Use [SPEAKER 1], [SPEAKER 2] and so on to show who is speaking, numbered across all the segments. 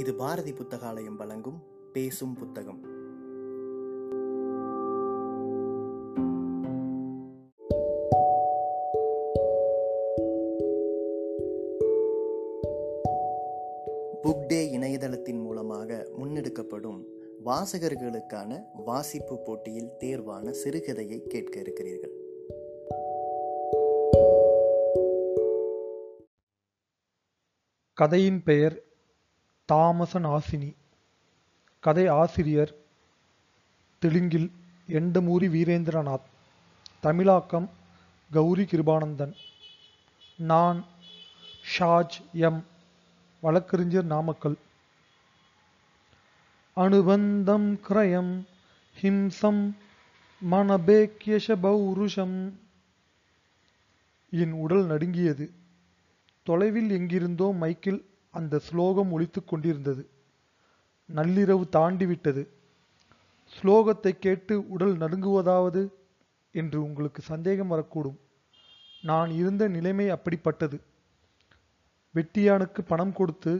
[SPEAKER 1] இது பாரதி புத்தகாலயம் வழங்கும் பேசும் புத்தகம். புக் டே இணையதளத்தின் மூலமாக முன்னெடுக்கப்படும் வாசகர்களுக்கான வாசிப்பு போட்டியில் தேர்வான சிறுகதையை கேட்க இருக்கிறீர்கள்.
[SPEAKER 2] கதையின் பெயர் தாமசன் ஆசினி. கதை ஆசிரியர் தெலுங்கில் எண்டமூரி வீரேந்திரநாத். தமிழாக்கம் கௌரி கிருபானந்தன். நான் ஷாஜ் எம். வழக்கறிஞர் நாமக்கல். அனுபந்தம் கிரயம் ஹிம்சம் மனபேக்கியஷ பௌருஷம். என் உடல் நடுங்கியது. தொலைவில் எங்கிருந்தோ மைக்கில் அந்த ஸ்லோகம் ஒழித்து கொண்டிருந்தது. நள்ளிரவு தாண்டிவிட்டது. ஸ்லோகத்தை கேட்டு உடல் நடுங்குவதாவது என்று உங்களுக்கு சந்தேகம் வரக்கூடும். நான் இருந்த நிலைமை அப்படிப்பட்டது. வெட்டியானுக்கு பணம் கொடுத்து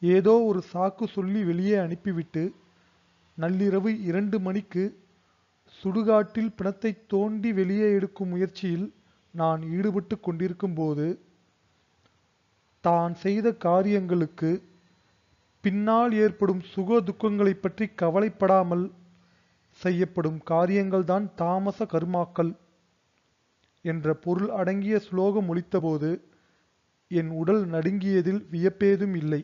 [SPEAKER 2] ஏதோ ஒரு சாக்கு சொல்லி வெளியே அனுப்பிவிட்டு நள்ளிரவு இரண்டு மணிக்கு சுடுகாட்டில் பிணத்தை தோண்டி வெளியே எடுக்கும் முயற்சியில் நான் ஈடுபட்டு கொண்டிருக்கும் போது தான் செய்த காரியங்களுக்கு பின்னால் ஏற்படும் சுக துக்கங்களைப் பற்றி கவலைப்படாமல் செய்யப்படும் காரியங்கள்தான் தாமச கர்மாக்கள் என்ற பொருள் அடங்கிய ஸ்லோகம் ஒழித்தபோது என் உடல் நடுங்கியதில் வியப்பேதும் இல்லை.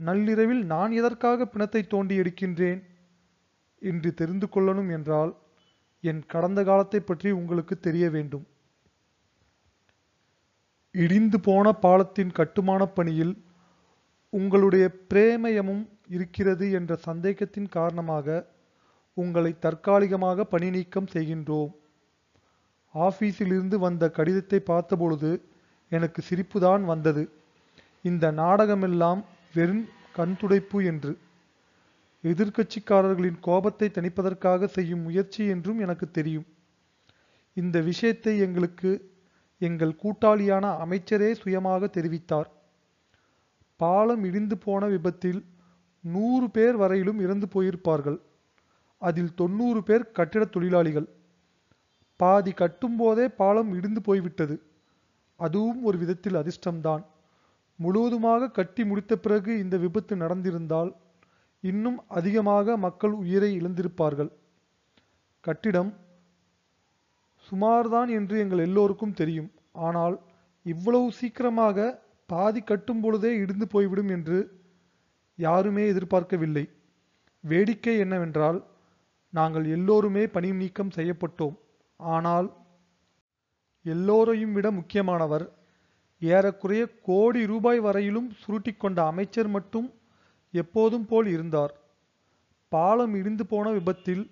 [SPEAKER 2] நள்ளிரவில் நான் எதற்காக பிணத்தை தோண்டி எடுக்கின்றேன் என்று தெரிந்து கொள்ளணும் என்றால் என் கடந்த காலத்தை பற்றி உங்களுக்கு தெரிய வேண்டும். இடிந்து போன பாலத்தின் கட்டுமானப் பணியில் உங்களுடைய பிரேமயமும் இருக்கிறது என்ற சந்தேகத்தின் காரணமாக உங்களை தற்காலிகமாக பணி நீக்கம் செய்கின்றோம். ஆபீஸிலிருந்து வந்த கடிதத்தை பார்த்தபொழுது எனக்கு சிரிப்புதான் வந்தது. இந்த நாடகமெல்லாம் வெறும் கண்துடைப்பு என்று. எதிர்க்கட்சிக்காரர்களின் கோபத்தை தணிப்பதற்காக செய்யும் முயற்சி என்றும் எனக்கு தெரியும். இந்த விஷயத்தை எங்களுக்கு எங்கள் கூட்டாளியான அமைச்சரே சுயமாக தெரிவித்தார். பாலம் இடிந்து போன விபத்தில் நூறு பேர் வரையிலும் இறந்து போயிருப்பார்கள். அதில் தொண்ணூறு பேர் கட்டிட தொழிலாளிகள். பாதி கட்டும்போதே பாலம் இடிந்து போய்விட்டது. அதுவும் ஒரு விதத்தில் அதிர்ஷ்டம்தான். முழுவதுமாக கட்டி முடித்த பிறகு இந்த விபத்து நடந்திருந்தால் இன்னும் அதிகமாக மக்கள் உயிரை இழந்திருப்பார்கள். கட்டிடம் சுமார்தான் என்று எங்கள் எல்லோருக்கும் தெரியும். ஆனால் இவ்வளவு சீக்கிரமாக பாதி கட்டும் பொழுதே இடிந்து போய்விடும் என்று யாருமே எதிர்பார்க்கவில்லை. வேடிக்கை என்னவென்றால் நாங்கள் எல்லோருமே பணி நீக்கம் செய்யப்பட்டோம். ஆனால் எல்லோரையும் விட முக்கியமானவர் ஏறக்குறைய கோடி ரூபாய் வரையிலும் சுருட்டிக்கொண்ட அமைச்சர் மட்டும் எப்போதும் போல் இருந்தார். பாலம் இடிந்து போன விபத்தில்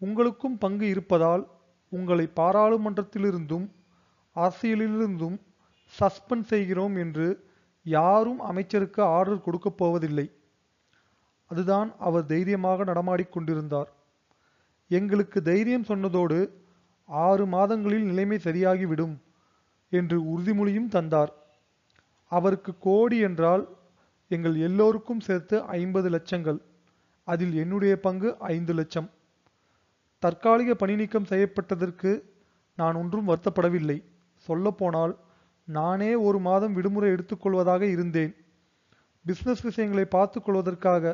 [SPEAKER 2] உங்களுக்கும் பங்கு இருப்பதால் உங்களை பாராளுமன்றத்திலிருந்தும் அரசியலிலிருந்தும் சஸ்பெண்ட் செய்கிறோம் என்று யாரும் அமைச்சருக்கு ஆர்டர் கொடுக்கப் போவதில்லை. அதுதான் அவர் தைரியமாக நடமாடிக் கொண்டிருந்தார். எங்களுக்கு தைரியம் சொன்னதோடு ஆறு மாதங்களில் நிலைமை சரியாகிவிடும் என்று உறுதிமொழியும் தந்தார். அவருக்கு கோடி என்றால் எங்கள் எல்லோருக்கும் சேர்த்து ஐம்பது லட்சங்கள். அதில் என்னுடைய பங்கு ஐந்து லட்சம். தற்காலிக பணி நீக்கம் செய்யப்பட்டதற்கு நான் ஒன்றும் வருத்தப்படவில்லை. சொல்லப்போனால் நானே ஒரு மாதம் விடுமுறை எடுத்துக்கொள்வதாக இருந்தேன். பிசினஸ் விஷயங்களை பார்த்து கொள்வதற்காக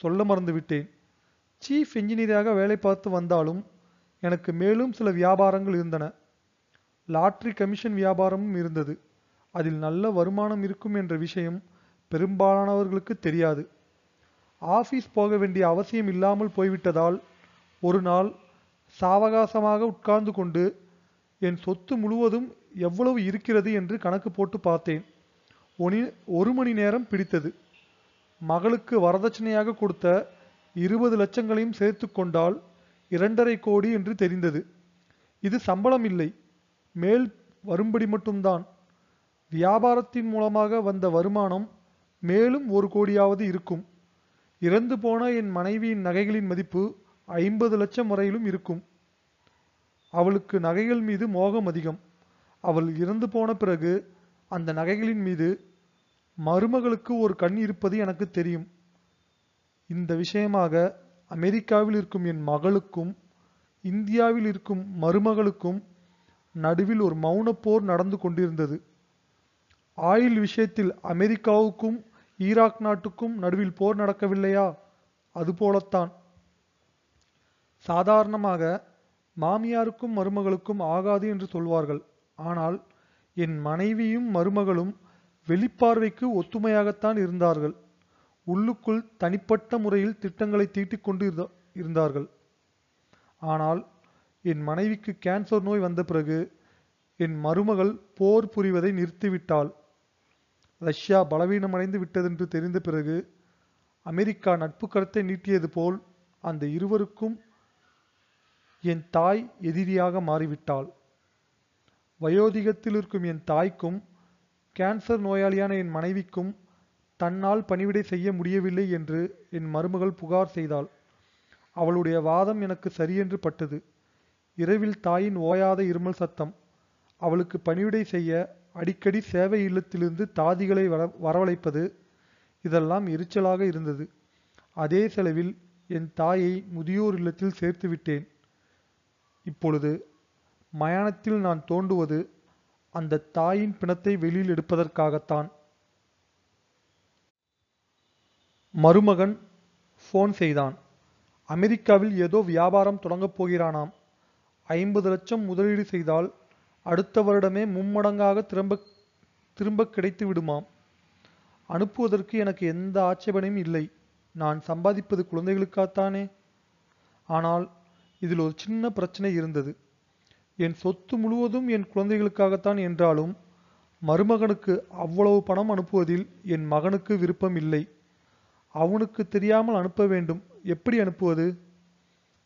[SPEAKER 2] சொல்ல மறந்துவிட்டேன். சீஃப் என்ஜினியராக வேலை பார்த்து வந்தாலும் எனக்கு மேலும் சில வியாபாரங்கள் இருந்தன. லாட்ரி கமிஷன் வியாபாரமும் இருந்தது. அதில் நல்ல வருமானம் இருக்கும் என்ற விஷயம் பெரும்பாலானவர்களுக்கு தெரியாது. ஆஃபீஸ் போக வேண்டிய அவசியம் இல்லாமல் போய்விட்டதால் ஒரு நாள் சாவகாசமாக உட்கார்ந்து கொண்டு என் சொத்து முழுவதும் எவ்வளவு இருக்கிறது என்று கணக்கு போட்டு பார்த்தேன். ஒனி ஒரு மணி நேரம் பிடித்தது. மகளுக்கு வரதட்சணையாக கொடுத்த இருபது லட்சங்களையும் சேர்த்து கொண்டால் இரண்டரை கோடி என்று தெரிந்தது. இது சம்பளம் இல்லை மேல் வரும்படி மட்டும்தான். வியாபாரத்தின் மூலமாக வந்த வருமானம் மேலும் ஒரு கோடியாவது இருக்கும். இறந்து போன என் மனைவியின் நகைகளின் மதிப்பு ஐம்பது லட்சம் வரையிலும் இருக்கும். அவளுக்கு நகைகள் மீது மோகம் அதிகம். அவள் இறந்து போன பிறகு அந்த நகைகளின் மீது மருமகளுக்கு ஒரு கண் இருப்பது எனக்கு தெரியும். இந்த விஷயமாக அமெரிக்காவில் இருக்கும் என் மகளுக்கும் இந்தியாவில் இருக்கும் மருமகளுக்கும் நடுவில் ஒரு மௌனப்போர் நடந்து கொண்டிருந்தது. ஆயில் விஷயத்தில் அமெரிக்காவுக்கும் ஈராக் நாட்டுக்கும் நடுவில் போர் நடக்கவில்லையா? அதுபோலத்தான் சாதாரணமாக மாமியாருக்கும் மருமகளுக்கும் ஆகாது என்று சொல்வார்கள். ஆனால் என் மனைவியும் மருமகளும் வெளிப்பார்வைக்கு ஒத்துமையாகத்தான் இருந்தார்கள். உள்ளுக்குள் தனிப்பட்ட முறையில் திட்டங்களை தீட்டிக் கொண்டு இருந்த- இருந்தார்கள். ஆனால் என் மனைவிக்கு கேன்சர் நோய் வந்த பிறகு என் மருமகள் போர் புரிவதை நிறுத்திவிட்டாள். ரஷ்யா பலவீனமடைந்து விட்டதென்று தெரிந்த பிறகு அமெரிக்கா நட்பு கரத்தை நீட்டியது போல் அந்த இருவருக்கும் என் தாய் எதிரியாக மாறிவிட்டாள். வயோதிகத்தில் இருக்கும் என் தாய்க்கும் கேன்சர் நோயாளியான என் மனைவிக்கும் தன்னால் பணிவிடை செய்ய முடியவில்லை என்று என் மருமகள் புகார் செய்தாள். அவளுடைய வாதம் எனக்கு சரியென்று பட்டது. இரவில் தாயின் ஓயாத இருமல் சத்தம். அவளுக்கு பணிவிடை செய்ய அடிக்கடி சேவை இல்லத்திலிருந்து தாதிகளை வர வரவழைப்பது இதெல்லாம் எரிச்சலாக இருந்தது. அதே செலவில் என் தாயை முதியோர் இல்லத்தில் சேர்த்து விட்டேன் இப்பொழுது மயானத்தில் நான் தோண்டுவது அந்த தாயின் பிணத்தை வெளியில் எடுப்பதற்காகத்தான். மருமகன் ஃபோன் செய்தான். அமெரிக்காவில் ஏதோ வியாபாரம் தொடங்கப் போகிறானாம். ஐம்பது லட்சம் முதலீடு செய்தால் அடுத்த வருடமே மும்மடங்காக திரும்ப திரும்ப கிடைத்து விடுமாம். அனுப்புவதற்கு எனக்கு எந்த ஆட்சேபனையும் இல்லை. நான் சம்பாதிப்பது குழந்தைகளுக்காகத்தானே? ஆனால் இதில் ஒரு சின்ன பிரச்சனை இருந்தது. என் சொத்து முழுவதும் என் குழந்தைகளுக்காகத்தான் என்றாலும் மருமகனுக்கு அவ்வளவு பணம் அனுப்புவதில் என் மகனுக்கு விருப்பம் இல்லை. அவனுக்கு தெரியாமல் அனுப்ப வேண்டும். எப்படி அனுப்புவது?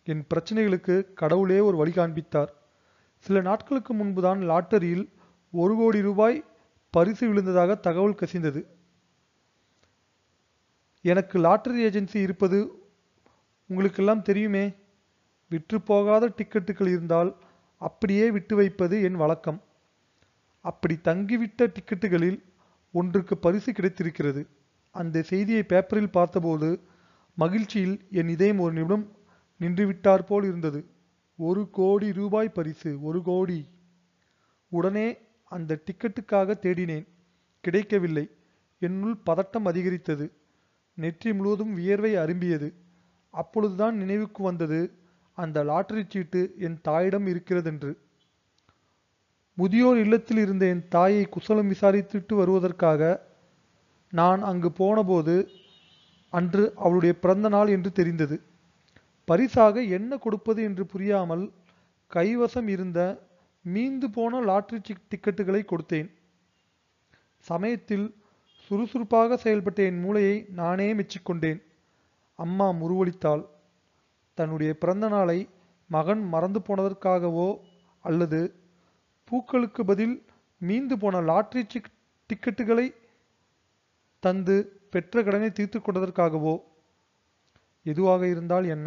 [SPEAKER 2] என் பிரச்சனைகளுக்கு கடவுளே ஒரு வழி காண்பித்தார். சில நாட்களுக்கு முன்புதான் லாட்டரியில் ஒரு கோடி ரூபாய் பரிசு விழுந்ததாக தகவல் கசிந்தது. எனக்கு லாட்டரி ஏஜென்சி இருப்பது உங்களுக்கெல்லாம் தெரியுமே? விற்று போகாத டிக்கெட்டுகள் இருந்தால் அப்படியே விட்டு வைப்பது என் வழக்கம். அப்படி தங்கிவிட்ட டிக்கெட்டுகளில் ஒன்றுக்கு பரிசு கிடைத்திருக்கிறது. அந்த செய்தியை பேப்பரில் பார்த்தபோது மகிழ்ச்சியில் என் இதயம் ஒரு நிமிடம் நின்றுவிட்டார் போல் இருந்தது. ஒரு கோடி ரூபாய் பரிசு ஒரு கோடி. உடனே அந்த டிக்கெட்டுக்காக தேடினேன். கிடைக்கவில்லை. என்னுள் பதட்டம் அதிகரித்தது. நெற்றி முழுவதும் வியர்வை அரும்பியது. அப்பொழுதுதான் நினைவுக்கு வந்தது அந்த லாட்டரி சீட்டு என் தாயிடம் இருக்கிறதென்று. முதியோர் இல்லத்தில் இருந்த என் தாயை குசலம் விசாரித்துட்டு வருவதற்காக நான் அங்கு போனபோது அன்று அவளுடைய பிறந்த நாள் என்று தெரிந்தது. பரிசாக என்ன கொடுப்பது என்று புரியாமல் கைவசம் இருந்த மீந்து போன லாட்டரி டிக்கெட்டுகளை கொடுத்தேன். சமயத்தில் சுறுசுறுப்பாக செயல்பட்ட என் மூளையை நானே மெச்சிக்கொண்டேன். அம்மா முருவளித்தாள் தன்னுடைய பிறந்த நாளை மகன் மறந்து போனதற்காகவோ அல்லது பூக்களுக்கு பதில் மீந்து போன லாட்ரி டிக்கெட்டுகளை தந்து பெற்ற கடனை தீர்த்து கொண்டதற்காகவோ எதுவாக இருந்தால் என்ன?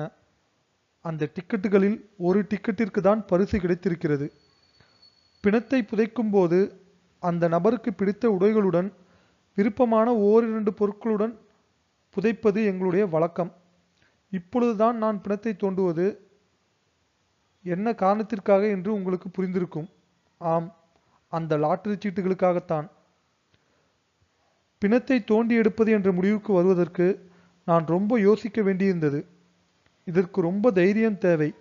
[SPEAKER 2] அந்த டிக்கெட்டுகளில் ஒரு டிக்கெட்டிற்கு தான் பரிசு கிடைத்திருக்கிறது. பிணத்தை புதைக்கும் போது அந்த நபருக்கு பிடித்த உடைகளுடன் விருப்பமான ஓரிரண்டு பொருட்களுடன் புதைப்பது எங்களுடைய வழக்கம். இப்பொழுதுதான் நான் பிணத்தை தோண்டுவது என்ன காரணத்திற்காக என்று உங்களுக்கு புரிந்திருக்கும். ஆம் அந்த லாட்டரி சீட்டுகளுக்காகத்தான். பிணத்தை தோண்டி எடுப்பது என்ற முடிவுக்கு வருவதற்கு நான் ரொம்ப யோசிக்க வேண்டியிருந்தது. இதற்கு ரொம்ப தைரியம் தேவை.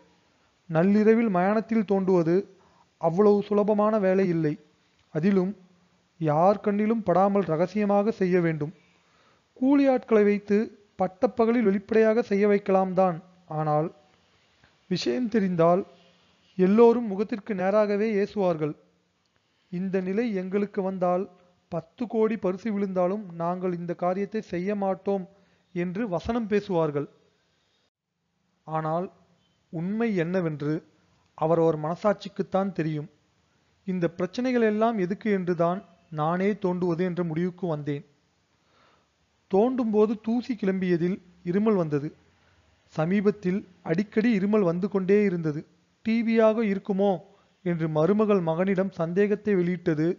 [SPEAKER 2] நள்ளிரவில் மயானத்தில் தோண்டுவது அவ்வளவு சுலபமான வேலை இல்லை. அதிலும் யார் கண்ணிலும் படாமல் ரகசியமாக செய்ய வேண்டும். கூலி ஆட்களை வைத்து பட்டப்பகலில் வெளிப்படையாக செய்ய வைக்கலாம் தான் ஆனால் விஷயம் தெரிந்தால் எல்லோரும் முகத்திற்கு நேராகவே ஏசுவார்கள். இந்த நிலை எங்களுக்கு வந்தால் பத்து கோடி பரிசு விழுந்தாலும் நாங்கள் இந்த காரியத்தை செய்ய மாட்டோம் என்று வசனம் பேசுவார்கள். ஆனால் உண்மை என்னவென்று அவரவர் மனசாட்சிக்குத்தான் தெரியும். இந்த பிரச்சனைகள் எல்லாம் எதுக்கு என்றுதான் நானே தோண்டுவது என்ற முடிவுக்கு வந்தேன். தோண்டும் போது தூசி கிளம்பியதில் இருமல் வந்தது. சமீபத்தில் அடிக்கடி இருமல் வந்து கொண்டே இருந்தது. டிவியாக இருக்குமோ? என்று மருமகள் மகனிடம் சந்தேகத்தை வெளியிட்டது.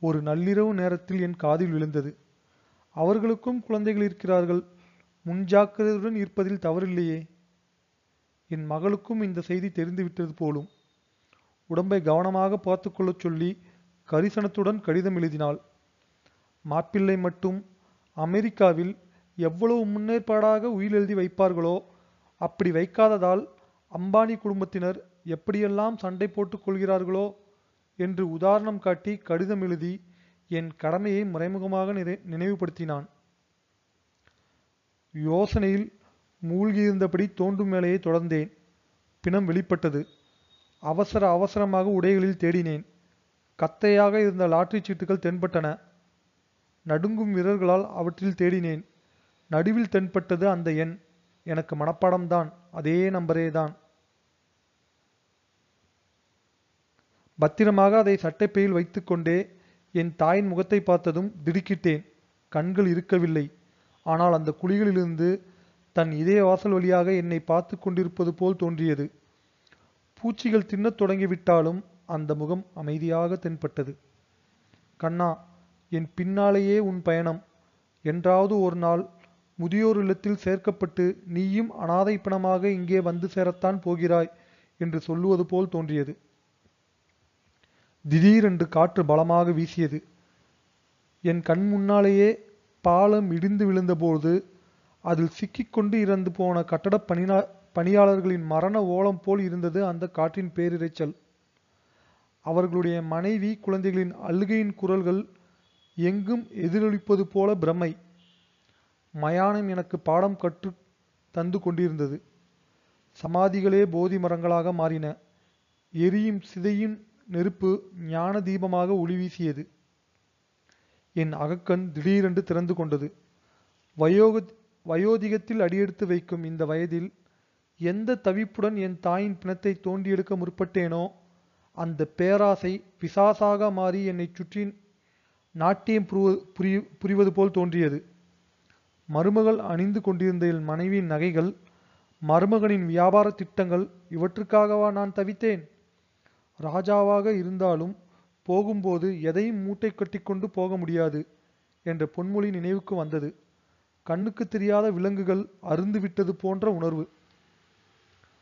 [SPEAKER 2] ஒரு நள்ளிரவு நேரத்தில் என் காதில் விழுந்தது. அவர்களுக்கும் குழந்தைகள் இருக்கிறார்கள். முன்ஜாக்கிரதையுடன் இருப்பதில் தவறில்லையே. என் மகளுக்கும் இந்த செய்தி தெரிந்துவிட்டது போலும். உடம்பை கவனமாக பார்த்துக்கொள்ளச் சொல்லி கரிசனத்துடன் கடிதம் எழுதினாள். மாப்பிள்ளை மட்டும் அமெரிக்காவில் எவ்வளவு முன்னேற்பாடாக உயில் எழுதி வைப்பார்களோ அப்படி வைக்காததால் அம்பானி குடும்பத்தினர் எப்படியெல்லாம் சண்டை போட்டுக் கொள்கிறார்களோ என்று உதாரணம் காட்டி கடிதம் எழுதி என் கடமையை மறைமுகமாக நிறை நினைவுபடுத்தினான். யோசனையில் மூழ்கியிருந்தபடி தோண்டும் வேலையை தொடர்ந்தேன். பிணம் வெளிப்பட்டது. அவசர அவசரமாக உடைகளில் தேடினேன். கத்தையாக இருந்த லாட்டரி சீட்டுகள் தென்பட்டன. நடுங்கும் விரல்களால் அவற்றில் தேடினேன். நடுவில் தென்பட்டது அந்த எண். எனக்கு மனப்பாடம்தான். அதே நம்பரே தான் பத்திரமாக அதை சட்டைப்பையில் வைத்துக்கொண்டே என் தாயின் முகத்தை பார்த்ததும் திடுக்கிட்டேன். கண்கள் இருக்கவில்லை. ஆனால் அந்த குழிகளிலிருந்து தன் இதய வாசல் வழியாக என்னை பார்த்து கொண்டிருப்பது போல் தோன்றியது. பூச்சிகள் தின்னத் தொடங்கிவிட்டாலும் அந்த முகம் அமைதியாக தென்பட்டது. கண்ணா என் பின்னாலேயே உன் பயணம். என்றாவது ஒரு நாள் முதியோர் இல்லத்தில் சேர்க்கப்பட்டு நீயும் அனாதை பிணமாக இங்கே வந்து சேரத்தான் போகிறாய் என்று சொல்லுவது போல் தோன்றியது. திடீரென்று காற்று பலமாக வீசியது. என் கண் முன்னாலேயே பாலம் இடிந்து விழுந்தபோது அதில் சிக்கிக்கொண்டு இறந்து போன கட்டட பணியா பணியாளர்களின் மரண ஓலம் போல் இருந்தது அந்த காற்றின் பேரிரைச்சல். அவர்களுடைய மனைவி குழந்தைகளின் அழுகையின் குரல்கள் எங்கும் எதிரொலிப்பது போல பிரமை மயானம் எனக்கு பாடம் கற்று தந்து கொண்டிருந்தது. சமாதிகளே போதி மரங்களாக மாறின. எரியும் சிதையும் நெருப்பு ஞான தீபமாக ஒளி வீசியது. என் அகக்கண் திடீரென்று திறந்து கொண்டது. வயோக வயோதிகத்தில் அடியெடுத்து வைக்கும் இந்த வயதில் எந்த தவிப்புடன் என் தாயின் பிணத்தை தோண்டி எடுக்க முற்பட்டேனோ அந்த பேராசை பிசாசாக மாறி என்னை சுற்றி நாட்டியம் புரிவ புரிய புரிவது போல் தோன்றியது. மருமகள் அணிந்து கொண்டிருந்த என் மனைவியின் நகைகள் மருமகனின் வியாபார திட்டங்கள் இவற்றுக்காகவா நான் தவித்தேன்? ராஜாவாக இருந்தாலும் போகும்போது எதையும் மூட்டை கட்டிக்கொண்டு போக முடியாது என்ற பொன்மொழி நினைவுக்கு வந்தது. கண்ணுக்கு தெரியாத விலங்குகள் அருந்து விட்டது போன்ற உணர்வு.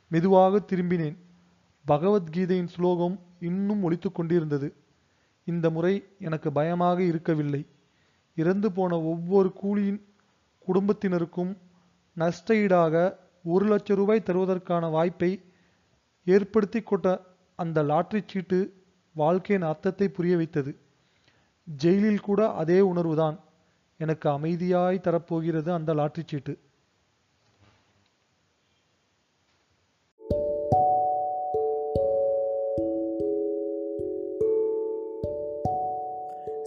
[SPEAKER 2] மெதுவாக திரும்பினேன். பகவத்கீதையின் ஸ்லோகம் இன்னும் ஒழித்து கொண்டிருந்தது. இந்த முறை எனக்கு பயமாக இருக்கவில்லை. இறந்து போன ஒவ்வொரு கூலியின் குடும்பத்தினருக்கும் நஷ்ட ஈடாக ஒரு லட்சம் ரூபாய் தருவதற்கான வாய்ப்பை ஏற்படுத்தி கொண்ட அந்த லாட்ரி சீட்டு வாழ்க்கையின் அர்த்தத்தை புரிய வைத்தது. ஜெயிலில் கூட அதே உணர்வுதான். எனக்கு அமைதியாய் தரப்போகிறது அந்த லாட்ரி சீட்டு.